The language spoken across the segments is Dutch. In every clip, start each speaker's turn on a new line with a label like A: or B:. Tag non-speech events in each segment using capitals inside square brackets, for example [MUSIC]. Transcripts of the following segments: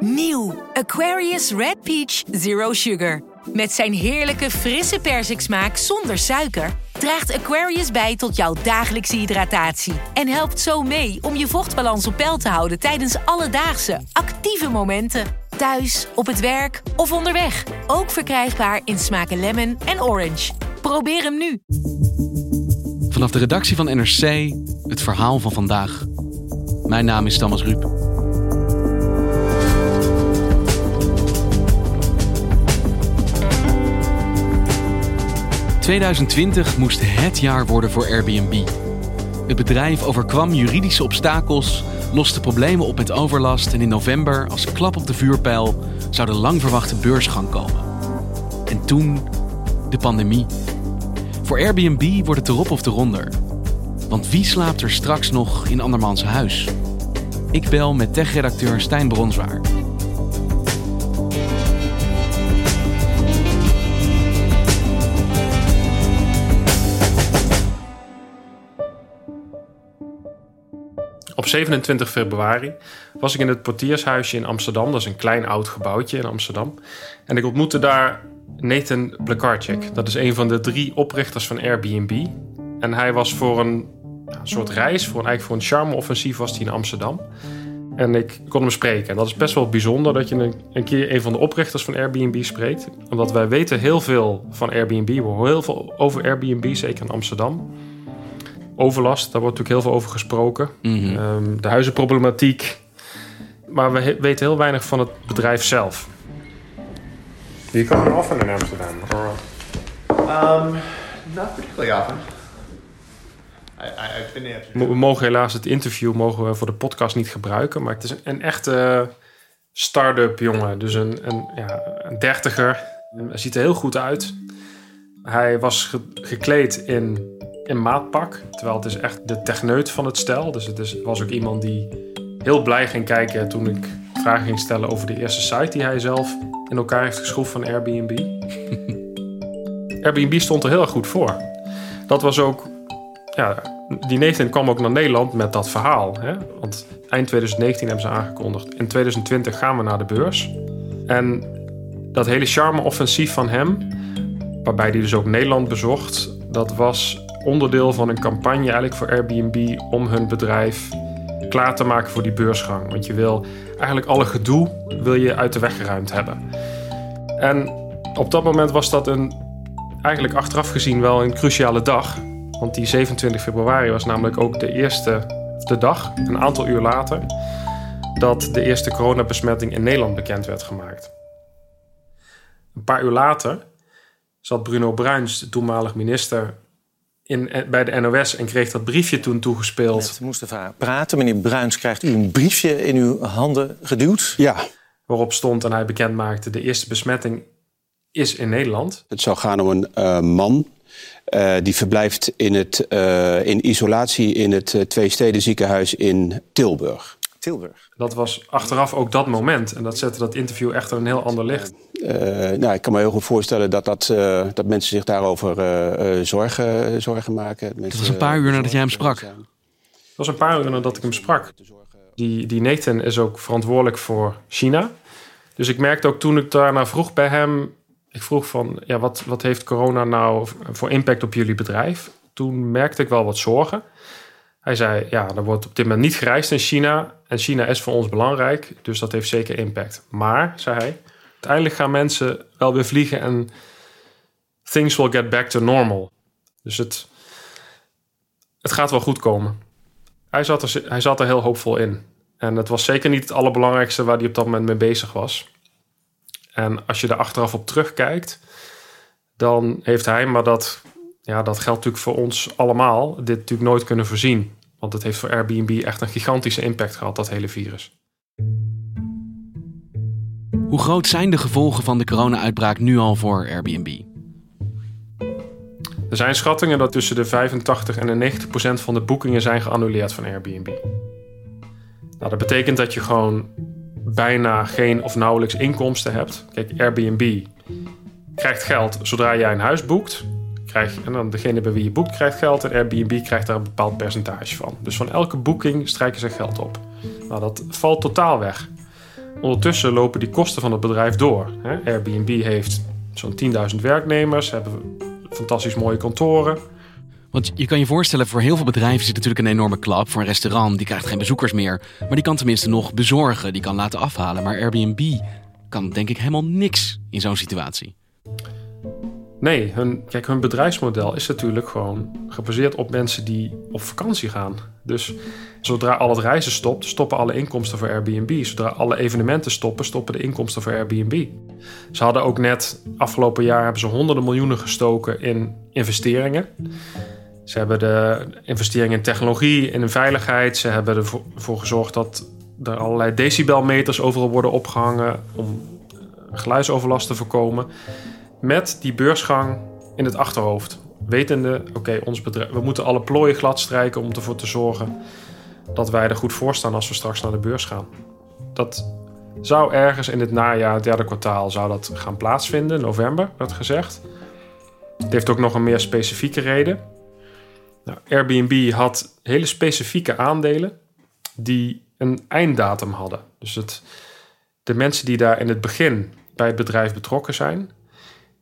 A: Nieuw Aquarius Red Peach Zero Sugar. Met zijn heerlijke frisse persiksmaak zonder suiker draagt Aquarius bij tot jouw dagelijkse hydratatie en helpt zo mee om je vochtbalans op peil te houden tijdens alledaagse actieve momenten. Thuis, op het werk of onderweg. Ook verkrijgbaar in smaken lemon en orange. Probeer hem nu.
B: Vanaf de redactie van NRC het verhaal van vandaag. Mijn naam is Thomas Ruip. ...2020 moest het jaar worden voor Airbnb. Het bedrijf overkwam juridische obstakels, loste problemen op met overlast... en in november, als klap op de vuurpijl, zou de lang verwachte beursgang komen. En toen de pandemie. Voor Airbnb wordt het erop of eronder. Want wie slaapt er straks nog in andermans huis? Ik bel met tech-redacteur Stijn Bronswaar.
C: 27 februari was ik in het portiershuisje in Amsterdam. Dat is een klein oud gebouwtje in Amsterdam. En ik ontmoette daar Nathan Plekarczyk. Dat is een van de drie oprichters van Airbnb. En hij was voor een, een soort reis, voor een, eigenlijk voor een charme-offensief was hij in Amsterdam. En ik kon hem spreken. En dat is best wel bijzonder dat je een, een keer een van de oprichters van Airbnb spreekt. Omdat wij weten heel veel van Airbnb. We horen heel veel over Airbnb, zeker in Amsterdam. Overlast, daar wordt natuurlijk heel veel over gesproken. Um, de huizenproblematiek. Maar we weten heel weinig van het bedrijf zelf. Do you come often in Amsterdam? Or...
D: Um, not particularly often. I, I, I've been there.
C: We we mogen helaas het interview mogen we voor de podcast niet gebruiken. Maar het is een, een echte start-up jongen. Dus een, een, ja, een dertiger. Hij ziet er heel goed uit. Hij was ge- gekleed in, in maatpak. Terwijl het is echt de techneut van het stel. Dus het is, was ook iemand die heel blij ging kijken toen ik vragen ging stellen over de eerste site die hij zelf in elkaar heeft geschroefd van Airbnb. [LAUGHS] Airbnb stond er heel erg goed voor. Dat was ook ja, die Nathan kwam ook naar Nederland met dat verhaal. Hè? Want eind 2019 hebben ze aangekondigd. In 2020 gaan we naar de beurs. En dat hele charme-offensief van hem, waarbij hij dus ook Nederland bezocht, dat was onderdeel van een campagne eigenlijk voor Airbnb om hun bedrijf klaar te maken voor die beursgang. Want je wil eigenlijk alle gedoe wil je uit de weg geruimd hebben. En op dat moment was dat een, eigenlijk achteraf gezien wel een cruciale dag. Want die 27 februari was namelijk ook de eerste de dag, een aantal uur later, dat de eerste coronabesmetting in Nederland bekend werd gemaakt. Een paar uur later zat Bruno Bruins, de toenmalig minister, in, bij de NOS en kreeg dat briefje toen toegespeeld.
E: Met Mustafa praten. Meneer Bruins, krijgt u een briefje in uw handen geduwd?
F: Ja,
C: Waarop stond en hij bekend maakte: de eerste besmetting is in Nederland.
F: het zou gaan om een eh, man. eh, die verblijft in, het, eh, in isolatie in het uh, Twee-Steden ziekenhuis in Tilburg.
E: Tilburg.
C: Dat was achteraf ook dat moment. En dat zette dat interview echt een heel ander licht.
F: Eh, nou, ik kan me heel goed voorstellen dat, dat, eh, dat mensen zich daarover eh, eh, zorgen, zorgen maken. Mensen,
B: was een paar uur nadat jij hem sprak.
C: Het was een paar uur nadat ik hem sprak. Die, die Nathan is ook verantwoordelijk voor China. Dus ik merkte ook toen ik daarna vroeg bij hem... Ik vroeg van, ja, wat, wat heeft corona nou voor impact op jullie bedrijf? Toen merkte ik wel wat zorgen. Hij zei, ja, er wordt op dit moment niet gereisd in China. En China is voor ons belangrijk, dus dat heeft zeker impact. Maar, zei hij, uiteindelijk gaan mensen wel weer vliegen... en things will get back to normal. Dus het, het gaat wel goed komen. Hij zat, er, hij zat er heel hoopvol in. En het was zeker niet het allerbelangrijkste waar hij op dat moment mee bezig was. En als je er achteraf op terugkijkt, dan heeft hij, maar dat, ja, dat geldt natuurlijk voor ons allemaal, dit natuurlijk nooit kunnen voorzien. Want het heeft voor Airbnb echt een gigantische impact gehad, dat hele virus.
B: Hoe groot zijn de gevolgen van de corona-uitbraak nu al voor Airbnb?
C: Er zijn schattingen dat tussen de 85 en de 90 procent van de boekingen zijn geannuleerd van Airbnb. Nou, dat betekent dat je gewoon bijna geen of nauwelijks inkomsten hebt. Kijk, Airbnb krijgt geld zodra jij een huis boekt. En dan degene bij wie je boekt krijgt geld en Airbnb krijgt daar een bepaald percentage van. Dus van elke boeking strijken ze geld op. Nou, dat valt totaal weg. Ondertussen lopen die kosten van het bedrijf door. Airbnb heeft zo'n 10.000 werknemers, hebben fantastisch mooie kantoren.
B: Want je kan je voorstellen, voor heel veel bedrijven het natuurlijk een enorme klap. Voor een restaurant, die krijgt geen bezoekers meer. Maar die kan tenminste nog bezorgen, die kan laten afhalen. Maar Airbnb kan denk ik helemaal niks in zo'n situatie.
C: Nee, hun, kijk, hun bedrijfsmodel is natuurlijk gewoon gebaseerd op mensen die op vakantie gaan. Dus zodra al het reizen stopt, stoppen alle inkomsten voor Airbnb. Zodra alle evenementen stoppen, stoppen de inkomsten voor Airbnb. Ze hadden ook net, afgelopen jaar hebben ze honderden miljoenen gestoken in investeringen. Ze hebben de investeringen in technologie en in veiligheid. Ze hebben ervoor gezorgd dat er allerlei decibelmeters overal worden opgehangen om geluidsoverlast te voorkomen met die beursgang in het achterhoofd. Wetende, oké, ons we moeten alle plooien glad strijken om ervoor te zorgen dat wij er goed voor staan als we straks naar de beurs gaan. Dat zou ergens in het najaar, het derde kwartaal, zou dat gaan plaatsvinden, november werd gezegd. Het heeft ook nog een meer specifieke reden. Nou, Airbnb had hele specifieke aandelen die een einddatum hadden. Dus het, de mensen die daar in het begin bij het bedrijf betrokken zijn,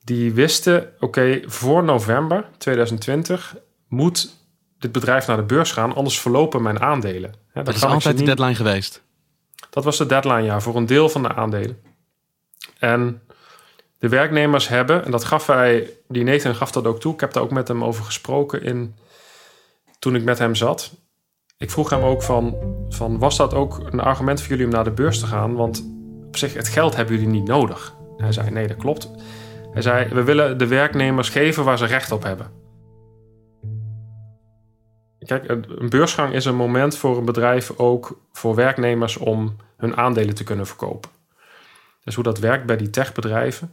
C: die wisten, oké, voor november 2020 moet dit bedrijf naar de beurs gaan, anders verlopen mijn aandelen.
B: Ja, dat, is altijd de deadline geweest.
C: Dat was de deadline, ja, voor een deel van de aandelen. En de werknemers hebben, en dat gaf hij, die Nathan gaf dat ook toe, ik heb daar ook met hem over gesproken in, toen ik met hem zat. Ik vroeg hem ook van, van, was dat ook een argument voor jullie om naar de beurs te gaan? Want op zich, het geld hebben jullie niet nodig. Hij zei, nee, dat klopt. Hij zei: We willen de werknemers geven waar ze recht op hebben. Kijk, een beursgang is een moment voor een bedrijf ook voor werknemers om hun aandelen te kunnen verkopen. Dus hoe dat werkt bij die techbedrijven.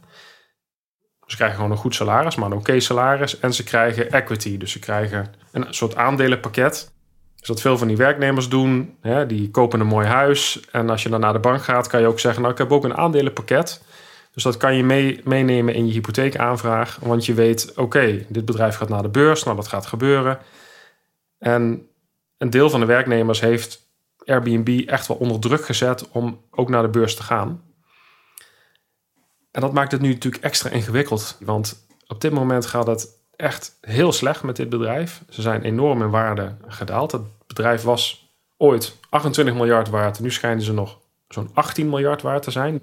C: Ze krijgen gewoon een goed salaris, maar een oké salaris. En ze krijgen equity, dus ze krijgen een soort aandelenpakket. Dus wat veel van die werknemers doen, hè, die kopen een mooi huis. En als je dan naar de bank gaat, kan je ook zeggen: Nou, ik heb ook een aandelenpakket. Dus dat kan je mee, meenemen in je hypotheekaanvraag. Want je weet, oké, dit bedrijf gaat naar de beurs. Nou, dat gaat gebeuren. En een deel van de werknemers heeft Airbnb echt wel onder druk gezet om ook naar de beurs te gaan. En dat maakt het nu natuurlijk extra ingewikkeld. Want op dit moment gaat het echt heel slecht met dit bedrijf. Ze zijn enorm in waarde gedaald. Het bedrijf was ooit 28 miljard waard. Nu schijnen ze nog zo'n 18 miljard waard te zijn.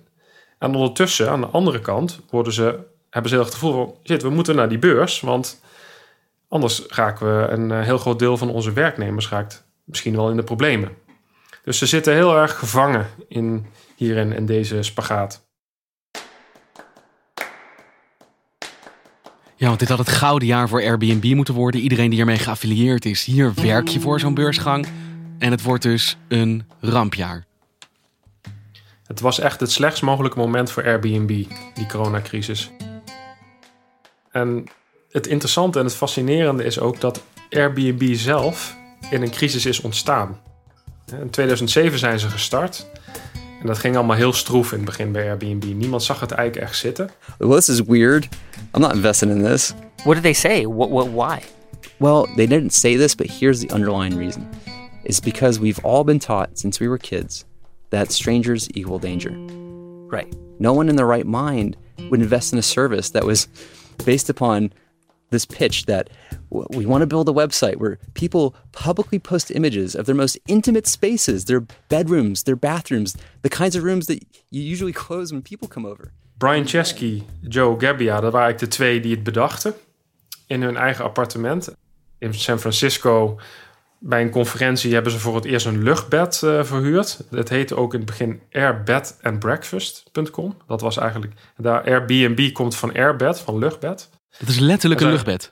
C: En ondertussen, aan de andere kant, worden ze, hebben ze heel het gevoel van... we moeten naar die beurs, want anders raken we een eh, heel groot deel van onze werknemers... raakt misschien wel in de problemen. Dus ze zitten heel erg gevangen in, hierin, in deze spagaat.
B: Ja, want dit had het gouden jaar voor Airbnb moeten worden. Iedereen die ermee geaffilieerd is, hier werk je voor zo'n beursgang. En het wordt dus een rampjaar.
C: Het was echt het slechtst mogelijke moment voor Airbnb, die coronacrisis. En het interessante en het fascinerende is ook dat Airbnb zelf in een crisis is ontstaan. In 2007 zijn ze gestart. En dat ging allemaal heel stroef in het begin bij Airbnb. Niemand zag het eigenlijk echt zitten.
G: Well, this is weird. I'm not investing in this.
H: What did they say? What, what, why?
G: Well, they didn't say this, but here's the underlying reason. It's because we've all been taught since we were kids that strangers equal danger.
H: Right.
G: No one in their right mind would invest in a service that was based upon this pitch that we want to build a website where people publicly post images of their most intimate spaces, their bedrooms, their bathrooms, the kinds of rooms that you usually close when people come over.
C: Brian Chesky, Joe Gabbia, dat waren eigenlijk de twee die het bedachten in hun eigen appartement. In San Francisco bij een conferentie hebben ze voor het eerst een luchtbed uh, verhuurd. Het heette ook in het begin airbedandbreakfast.com. Dat was eigenlijk... Daar Airbnb komt van airbed, van luchtbed.
B: Het is letterlijk een luchtbed?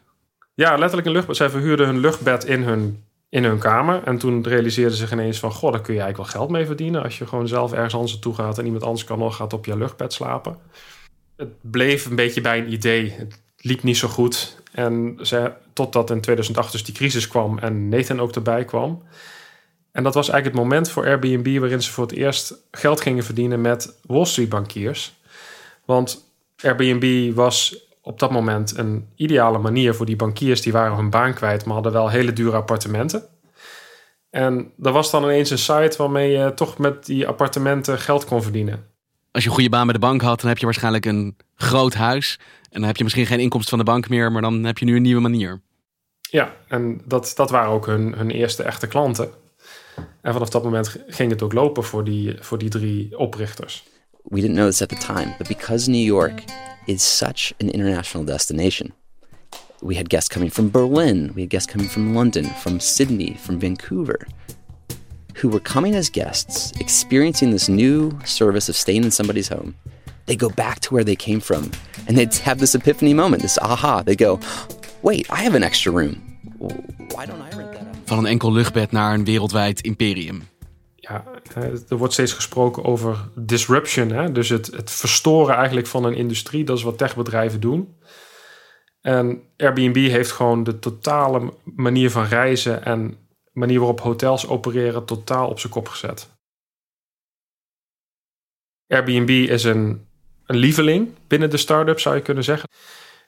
C: Ja, letterlijk een luchtbed. Zij verhuurden hun luchtbed in hun, in hun kamer. En toen realiseerden ze zich ineens van... Goh, daar kun je eigenlijk wel geld mee verdienen... als je gewoon zelf ergens anders naartoe gaat... en iemand anders kan nog gaat op je luchtbed slapen. Het bleef een beetje bij een idee. Het liep niet zo goed. En ze, totdat in 2008 dus die crisis kwam en Nathan ook erbij kwam. En dat was eigenlijk het moment voor Airbnb waarin ze voor het eerst geld gingen verdienen met Wall Street bankiers. Want Airbnb was op dat moment een ideale manier voor die bankiers. Die waren hun baan kwijt, maar hadden wel hele dure appartementen. En er was dan ineens een site waarmee je toch met die appartementen geld kon verdienen.
B: Als je een goede baan bij de bank had, dan heb je waarschijnlijk een groot huis. En dan heb je misschien geen inkomsten van de bank meer, maar dan heb je nu een nieuwe manier.
C: Ja, en dat, dat waren ook hun, hun eerste echte klanten. En vanaf dat moment ging het ook lopen voor die, voor die drie oprichters.
G: We didn't know this at the time, but because New York is such an international destination, we had guests coming from Berlin, we had guests coming from London, from Sydney, from Vancouver, who were coming as guests, experiencing this new service of staying in somebody's home. They go back to where they came from and they'd have this epiphany moment, this aha. They go, wait, I have an extra room. Why don't I rent that out?
B: Van een enkel luchtbed naar een wereldwijd imperium.
C: Ja, eh, er wordt steeds gesproken over disruption. Hè? Dus het, het verstoren eigenlijk van een industrie. Dat is wat techbedrijven doen. En Airbnb heeft gewoon de totale manier van reizen en manier waarop hotels opereren totaal op zijn kop gezet. Airbnb is een, een lieveling binnen de start-up, zou je kunnen zeggen.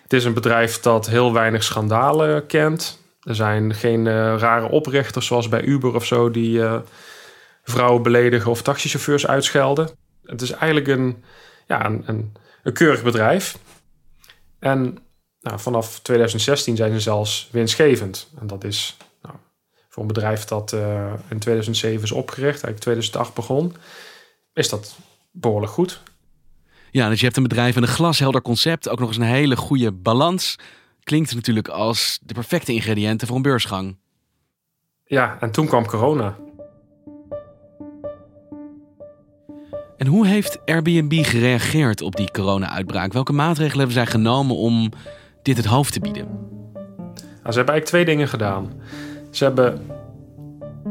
C: Het is een bedrijf dat heel weinig schandalen kent. Er zijn geen uh, rare oprichters zoals bij Uber of zo die uh, vrouwen beledigen of taxichauffeurs uitschelden. Het is eigenlijk een, ja, een, een, een keurig bedrijf. En nou, vanaf 2016 zijn ze zelfs winstgevend. En dat is voor een bedrijf dat uh, in 2007 is opgericht, eigenlijk 2008 begon, is dat behoorlijk goed.
B: Ja, dus je hebt een bedrijf met een glashelder concept, ook nog eens een hele goede balans. Klinkt natuurlijk als de perfecte ingrediënten voor een beursgang.
C: Ja, en toen kwam corona.
B: En hoe heeft Airbnb gereageerd op die corona-uitbraak? Welke maatregelen hebben zij genomen om dit het hoofd te bieden?
C: Nou, ze hebben eigenlijk twee dingen gedaan. Ze hebben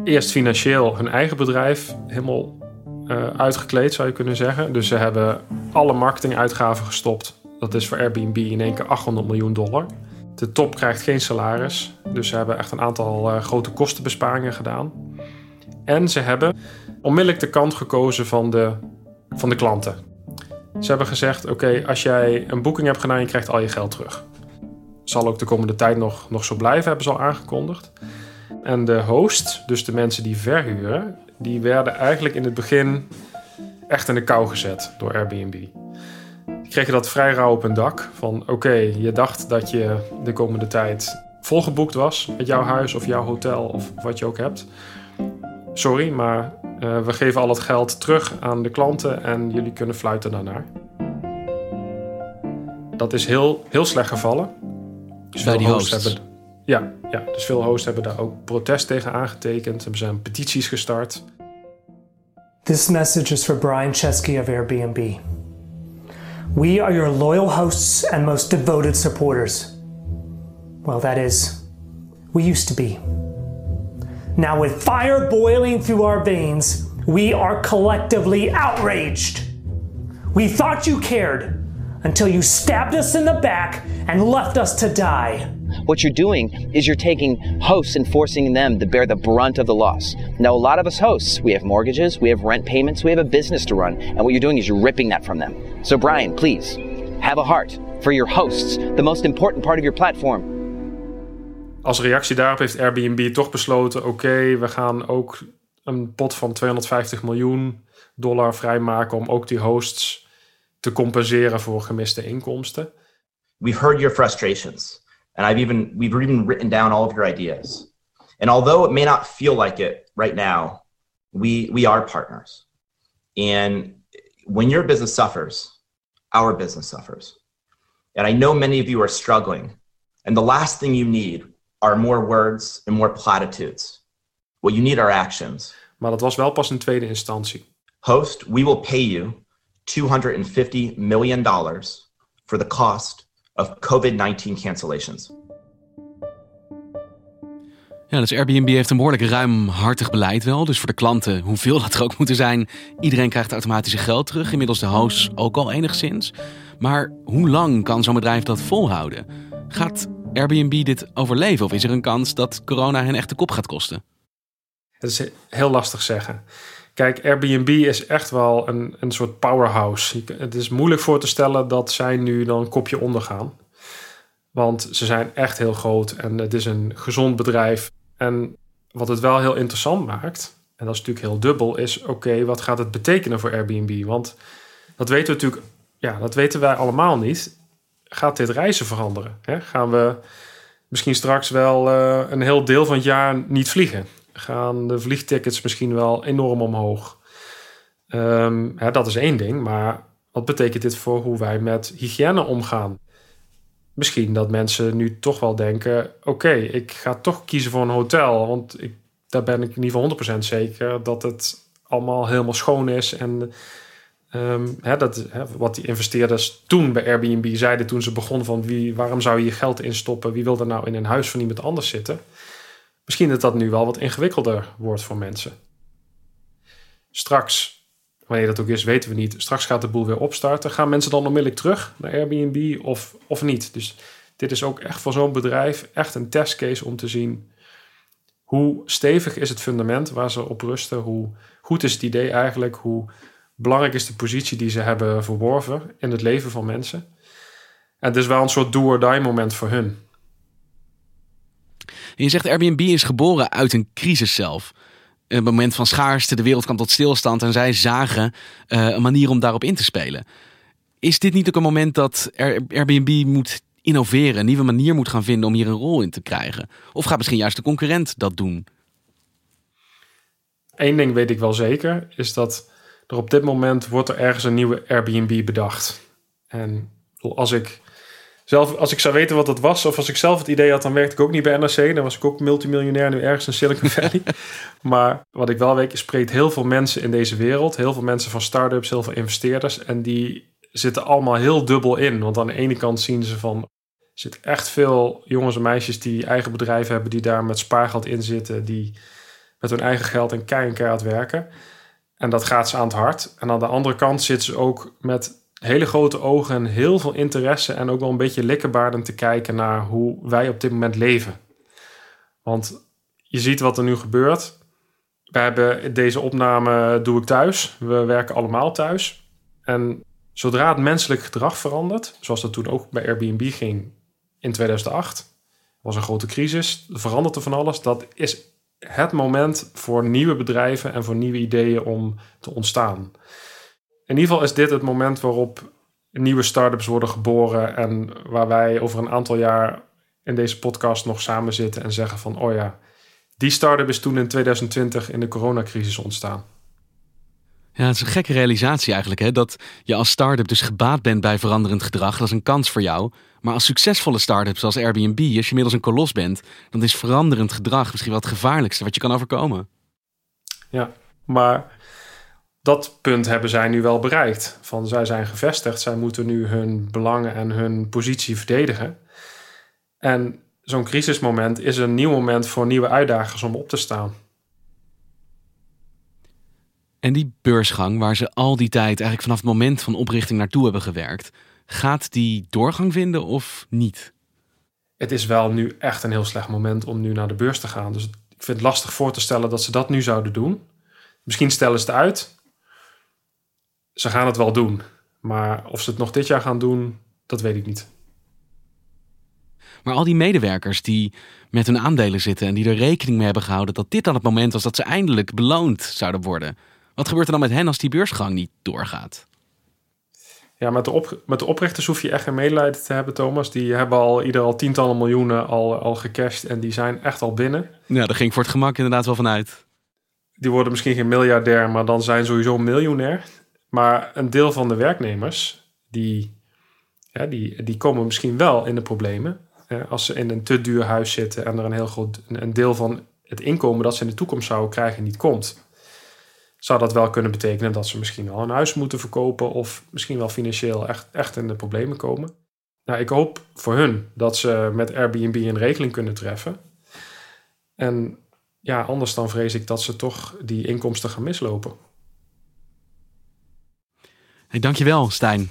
C: eerst financieel hun eigen bedrijf helemaal uh, uitgekleed, zou je kunnen zeggen. Dus ze hebben alle marketinguitgaven gestopt. Dat is voor Airbnb in één keer 800 miljoen dollar. De top krijgt geen salaris. Dus ze hebben echt een aantal uh, grote kostenbesparingen gedaan. En ze hebben onmiddellijk de kant gekozen van de, van de klanten. Ze hebben gezegd: Oké, als jij een boeking hebt gedaan, je krijgt al je geld terug. Zal ook de komende tijd nog, nog zo blijven, hebben ze al aangekondigd. En de host, dus de mensen die verhuren, die werden eigenlijk in het begin echt in de kou gezet door Airbnb. Die kregen dat vrij rauw op hun dak. Van oké, okay, je dacht dat je de komende tijd volgeboekt was met jouw huis of jouw hotel of wat je ook hebt. Sorry, maar uh, we geven al het geld terug aan de klanten en jullie kunnen fluiten daarnaar. Dat is heel, heel slecht gevallen.
B: Dus Bij die hosts, hosts.
C: hebben. Ja, ja, dus veel hosts hebben daar ook protest tegen aangetekend. Zijn petities gestart.
I: This message is for Brian Chesky of Airbnb. We are your loyal hosts and most devoted supporters. Well, that is, we used to be. Now, with fire boiling through our veins, we are collectively outraged. We thought you cared until you stabbed us in the back and left us to die.
J: What you're doing is you're taking hosts and forcing them to bear the brunt of the loss. Now, a lot of us hosts, we have mortgages, we have rent payments, we have a business to run, and what you're doing is you're ripping that from them. So, Brian, please have a heart for your hosts, the most important part of your platform.
C: Als reactie daarop heeft Airbnb toch besloten: oké, okay, we gaan ook een pot van 250 miljoen dollar vrijmaken om ook die hosts te compenseren voor gemiste inkomsten.
K: We've heard your frustrations. And I've even we've even written down all of your ideas. And although it may not feel like it right now, we we are partners. And when your business suffers, our business suffers. And I know many of you are struggling. And the last thing you need are more words and more platitudes. What you need are actions.
C: Maar dat was wel pas in tweede instantie.
K: Host, we will pay you $250 million for the cost of COVID-19 cancellations.
B: Ja, dus Airbnb heeft een behoorlijk ruimhartig beleid wel. Dus voor de klanten, hoeveel dat er ook moeten zijn, iedereen krijgt automatische geld terug. Inmiddels de hosts ook al enigszins. Maar hoe lang kan zo'n bedrijf dat volhouden? Gaat Airbnb dit overleven of is er een kans dat corona hen echt de kop gaat kosten?
C: Het is heel lastig zeggen. Kijk, Airbnb is echt wel een, een soort powerhouse. Het is moeilijk voor te stellen dat zij nu dan een kopje ondergaan. Want ze zijn echt heel groot en het is een gezond bedrijf. En wat het wel heel interessant maakt, en dat is natuurlijk heel dubbel, is oké, wat gaat het betekenen voor Airbnb? Want dat weten we natuurlijk, ja, dat weten wij allemaal niet. Gaat dit reizen veranderen? Hè? Gaan we misschien straks wel uh, een heel deel van het jaar niet vliegen? Gaan de vliegtickets misschien wel enorm omhoog? Hè, dat is één ding, maar wat betekent dit voor hoe wij met hygiëne omgaan? Misschien dat mensen nu toch wel denken: oké, ik ga toch kiezen voor een hotel, want ik, daar ben ik ieder geval 100% zeker dat het allemaal helemaal schoon is. En hè, dat, hè, wat die investeerders toen bij Airbnb zeiden toen ze begonnen van wie, waarom zou je je geld instoppen? Wie wil er nou in een huis van iemand anders zitten? Misschien dat dat nu wel wat ingewikkelder wordt voor mensen. Straks Wanneer dat ook is, weten we niet. Straks gaat de boel weer opstarten. Gaan mensen dan onmiddellijk terug naar Airbnb of, of niet? Dus dit is ook echt voor zo'n bedrijf echt een testcase om te zien hoe stevig is het fundament waar ze op rusten. Hoe goed is het idee eigenlijk? Hoe belangrijk is de positie die ze hebben verworven in het leven van mensen? En het is wel een soort do-or-die moment voor hun.
B: Je zegt Airbnb is geboren uit een crisis zelf een moment van schaarste, de wereld kwam tot stilstand en zij zagen uh, een manier om daarop in te spelen. Is dit niet ook een moment dat Airbnb moet innoveren, een nieuwe manier moet gaan vinden om hier een rol in te krijgen? Of gaat misschien juist de concurrent dat doen?
C: Eén ding weet ik wel zeker, is dat er op dit moment wordt er ergens een nieuwe Airbnb bedacht. En als ik zelf, als ik zou weten wat dat was, of als ik zelf het idee had, dan werkte ik ook niet bij NRC. Dan was ik ook multimiljonair nu ergens in Silicon [LAUGHS] Valley. maar wat ik wel weet, je spreekt heel veel mensen in deze wereld. Heel veel mensen van start-ups, heel veel investeerders. En die zitten allemaal heel dubbel in. Want aan de ene kant zien ze van... Er zitten echt veel jongens en meisjes die eigen bedrijven hebben... die daar met spaargeld in zitten. Die met hun eigen geld en keihard werken. En dat gaat ze aan het hart. En aan de andere kant zitten ze ook met hele grote ogen en heel veel interesse en ook wel een beetje likkenbaardend te kijken naar hoe wij op dit moment leven. Want je ziet wat er nu gebeurt. We hebben deze opname doe ik thuis. We werken allemaal thuis. En zodra het menselijk gedrag verandert, zoals dat toen ook bij Airbnb ging in 2008, was een grote crisis, er veranderde van alles. Dat is het moment voor nieuwe bedrijven en voor nieuwe ideeën om te ontstaan in ieder geval is dit het moment waarop nieuwe startups worden geboren en waar wij over een aantal jaar in deze podcast nog samen zitten en zeggen van, oh ja, die start-up is toen in 2020 in de coronacrisis ontstaan.
B: Ja, het is een gekke realisatie eigenlijk, hè? dat je als start-up dus gebaat bent bij veranderend gedrag. Dat is een kans voor jou. Maar als succesvolle start-up zoals Airbnb, als je inmiddels een kolos bent, dan is veranderend gedrag misschien wel het gevaarlijkste wat je kan overkomen.
C: Ja, maar dat punt hebben zij nu wel bereikt. Van zij zijn gevestigd, zij moeten nu hun belangen en hun positie verdedigen. En zo'n crisismoment is een nieuw moment voor nieuwe uitdagers om op te staan.
B: En die beursgang, waar ze al die tijd eigenlijk vanaf het moment van oprichting naartoe hebben gewerkt, gaat die doorgang vinden of niet?
C: Het is wel nu echt een heel slecht moment om nu naar de beurs te gaan. Dus ik vind het lastig voor te stellen dat ze dat nu zouden doen. Misschien stellen ze het uit, ze gaan het wel doen. Maar of ze het nog dit jaar gaan doen, dat weet ik niet.
B: Maar al die medewerkers die met hun aandelen zitten en die er rekening mee hebben gehouden dat dit dan het moment was dat ze eindelijk beloond zouden worden. Wat gebeurt er dan met hen als die beursgang niet doorgaat?
C: Ja, met de, op, met de oprichters hoef je echt geen medelijden te hebben, Thomas. Die hebben al ieder al tientallen miljoenen al, al gecashed en die zijn echt al binnen.
B: Ja, daar ging voor het gemak inderdaad wel vanuit.
C: Die worden misschien geen miljardair, maar dan zijn sowieso miljonair. Maar een deel van de werknemers, die, ja, die, die komen misschien wel in de problemen. als ze in een te duur huis zitten en er een heel groot een deel van het inkomen dat ze in de toekomst zouden krijgen niet komt. Zou dat wel kunnen betekenen dat ze misschien wel een huis moeten verkopen of misschien wel financieel echt, echt in de problemen komen? Nou, ik hoop voor hun dat ze met Airbnb een regeling kunnen treffen. En ja, anders dan vrees ik dat ze toch die inkomsten gaan mislopen.
B: Hey, dankjewel, Stijn.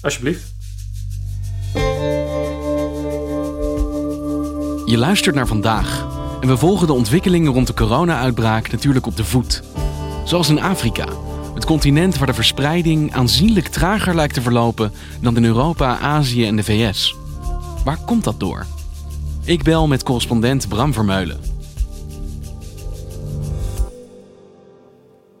C: Alsjeblieft.
B: Je luistert naar vandaag en we volgen de ontwikkelingen rond de corona-uitbraak natuurlijk op de voet. Zoals in Afrika, het continent waar de verspreiding aanzienlijk trager lijkt te verlopen dan in Europa, Azië en de VS. Waar komt dat door? Ik bel met correspondent Bram Vermeulen.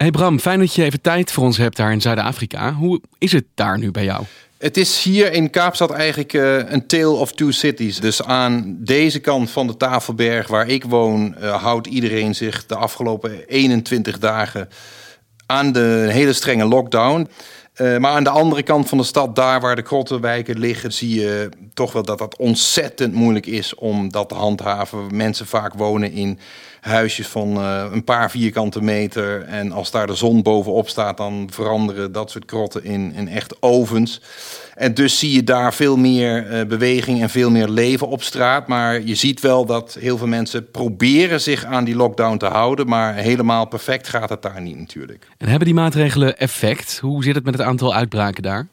B: Hey Bram, fijn dat je even tijd voor ons hebt daar in Zuid-Afrika. Hoe is het daar nu bij jou?
L: Het is hier in Kaapstad eigenlijk uh, een tale of two cities. Dus aan deze kant van de Tafelberg, waar ik woon, uh, houdt iedereen zich de afgelopen 21 dagen aan de hele strenge lockdown. Uh, maar aan de andere kant van de stad, daar waar de krottenwijken liggen, zie je toch wel dat dat ontzettend moeilijk is om dat te handhaven. Mensen vaak wonen in huisjes van uh, een paar vierkante meter. En als daar de zon bovenop staat, dan veranderen dat soort krotten in, in echt ovens. En dus zie je daar veel meer uh, beweging en veel meer leven op straat. Maar je ziet wel dat heel veel mensen proberen zich aan die lockdown te houden. Maar helemaal perfect gaat het daar niet natuurlijk.
B: En hebben die maatregelen effect? Hoe zit het met het aantal uitbraken daar?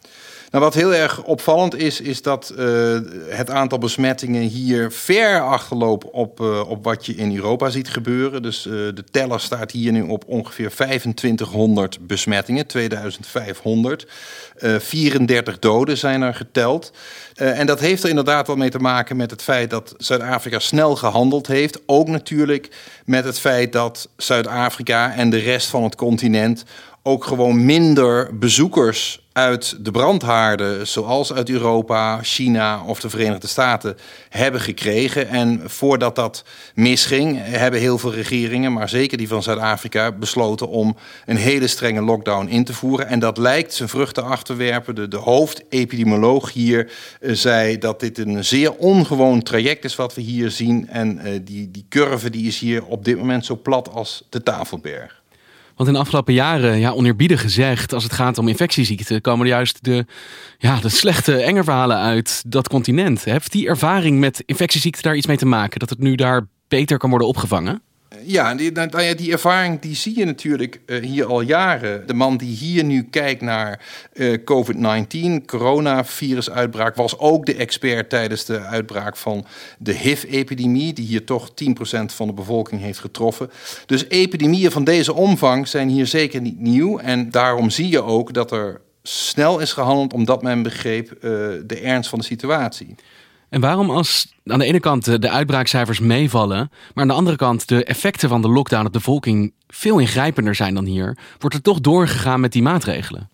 L: Nou, wat heel erg opvallend is, is dat uh, het aantal besmettingen hier ver achterloopt op, uh, op wat je in Europa ziet gebeuren. Dus uh, de teller staat hier nu op ongeveer 2500 besmettingen, 2500. 34 doden zijn er geteld. en dat heeft er inderdaad wel mee te maken met het feit dat Zuid-Afrika snel gehandeld heeft. Ook natuurlijk met het feit dat Zuid-Afrika en de rest van het continent ook gewoon minder bezoekers uit de brandhaarden, zoals uit Europa, China of de Verenigde Staten, hebben gekregen. En voordat dat misging, hebben heel veel regeringen, maar zeker die van Zuid-Afrika, besloten om een hele strenge lockdown in te voeren. En dat lijkt zijn vruchten af te werpen. De, de hoofdepidemioloog hier uh, zei dat dit een zeer ongewoon traject is wat we hier zien. En uh, die, die curve die is hier op dit moment zo plat als de Tafelberg.
B: Want in de afgelopen jaren, ja, oneerbiedig gezegd, als het gaat om infectieziekten, komen er juist de, ja, de slechte, enge verhalen uit dat continent. Heeft die ervaring met infectieziekten daar iets mee te maken? Dat het nu daar beter kan worden opgevangen?
L: Ja, die, nou, die ervaring die zie je natuurlijk uh, hier al jaren. De man die hier nu kijkt naar uh, COVID-19, coronavirusuitbraak, was ook de expert tijdens de uitbraak van de HIV-epidemie, die hier toch 10% van de bevolking heeft getroffen. Dus epidemieën van deze omvang zijn hier zeker niet nieuw. En daarom zie je ook dat er snel is gehandeld omdat men begreep uh, de ernst van de situatie.
B: En waarom als aan de ene kant de uitbraakcijfers meevallen, maar aan de andere kant de effecten van de lockdown op de bevolking veel ingrijpender zijn dan hier, wordt er toch doorgegaan met die maatregelen?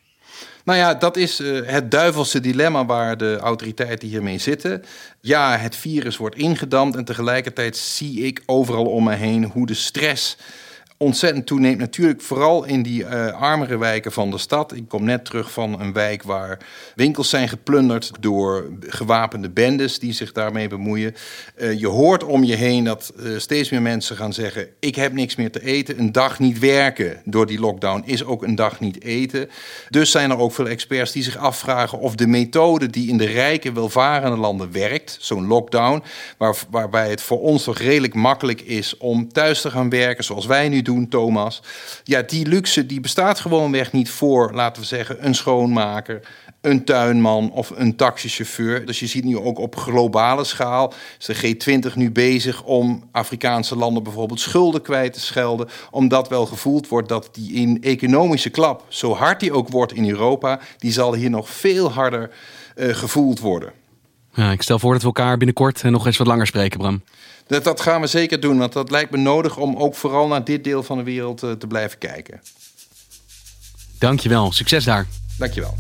L: Nou ja, dat is uh, het duivelse dilemma waar de autoriteiten hiermee zitten. Ja, het virus wordt ingedamd en tegelijkertijd zie ik overal om me heen hoe de stress ontzettend toeneemt. Natuurlijk vooral in die uh, armere wijken van de stad. Ik kom net terug van een wijk waar winkels zijn geplunderd door gewapende bendes die zich daarmee bemoeien. Uh, je hoort om je heen dat uh, steeds meer mensen gaan zeggen: ik heb niks meer te eten. Een dag niet werken door die lockdown is ook een dag niet eten. Dus zijn er ook veel experts die zich afvragen of de methode die in de rijke, welvarende landen werkt, zo'n lockdown, waar, waarbij het voor ons toch redelijk makkelijk is om thuis te gaan werken, zoals wij nu doen, Thomas. Ja, die luxe die bestaat gewoonweg niet voor, laten we zeggen, een schoonmaker, een tuinman of een taxichauffeur. Dus je ziet nu ook op globale schaal is de G20 nu bezig om Afrikaanse landen bijvoorbeeld schulden kwijt te schelden, omdat wel gevoeld wordt dat die in economische klap, zo hard die ook wordt in Europa, die zal hier nog veel harder uh, gevoeld worden.
B: Ja, ik stel voor dat we elkaar binnenkort nog eens wat langer spreken, Bram.
L: Dat, dat gaan we zeker doen, want dat lijkt me nodig om ook vooral naar dit deel van de wereld uh, te blijven kijken.
B: Dankjewel, succes daar.
L: Dankjewel.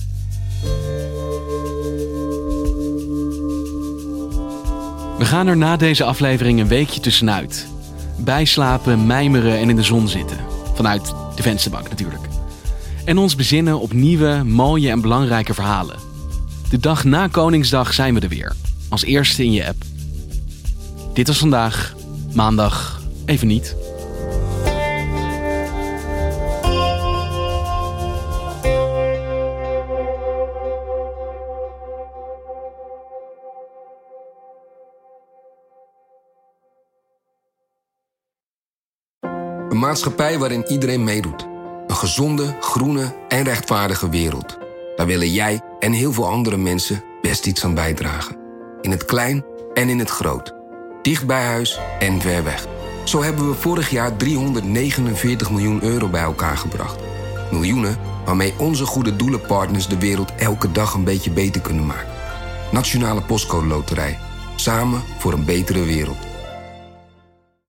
B: We gaan er na deze aflevering een weekje tussenuit. Bijslapen, mijmeren en in de zon zitten. Vanuit de vensterbank natuurlijk. En ons bezinnen op nieuwe, mooie en belangrijke verhalen. De dag na Koningsdag zijn we er weer. Als eerste in je app. Dit was vandaag, maandag, even niet.
M: Een maatschappij waarin iedereen meedoet. Een gezonde, groene en rechtvaardige wereld. Daar willen jij en heel veel andere mensen best iets aan bijdragen. In het klein en in het groot. Dicht bij huis en ver weg. Zo hebben we vorig jaar 349 miljoen euro bij elkaar gebracht. Miljoenen waarmee onze goede doelenpartners de wereld elke dag een beetje beter kunnen maken. Nationale Postcode Loterij. Samen voor een betere wereld.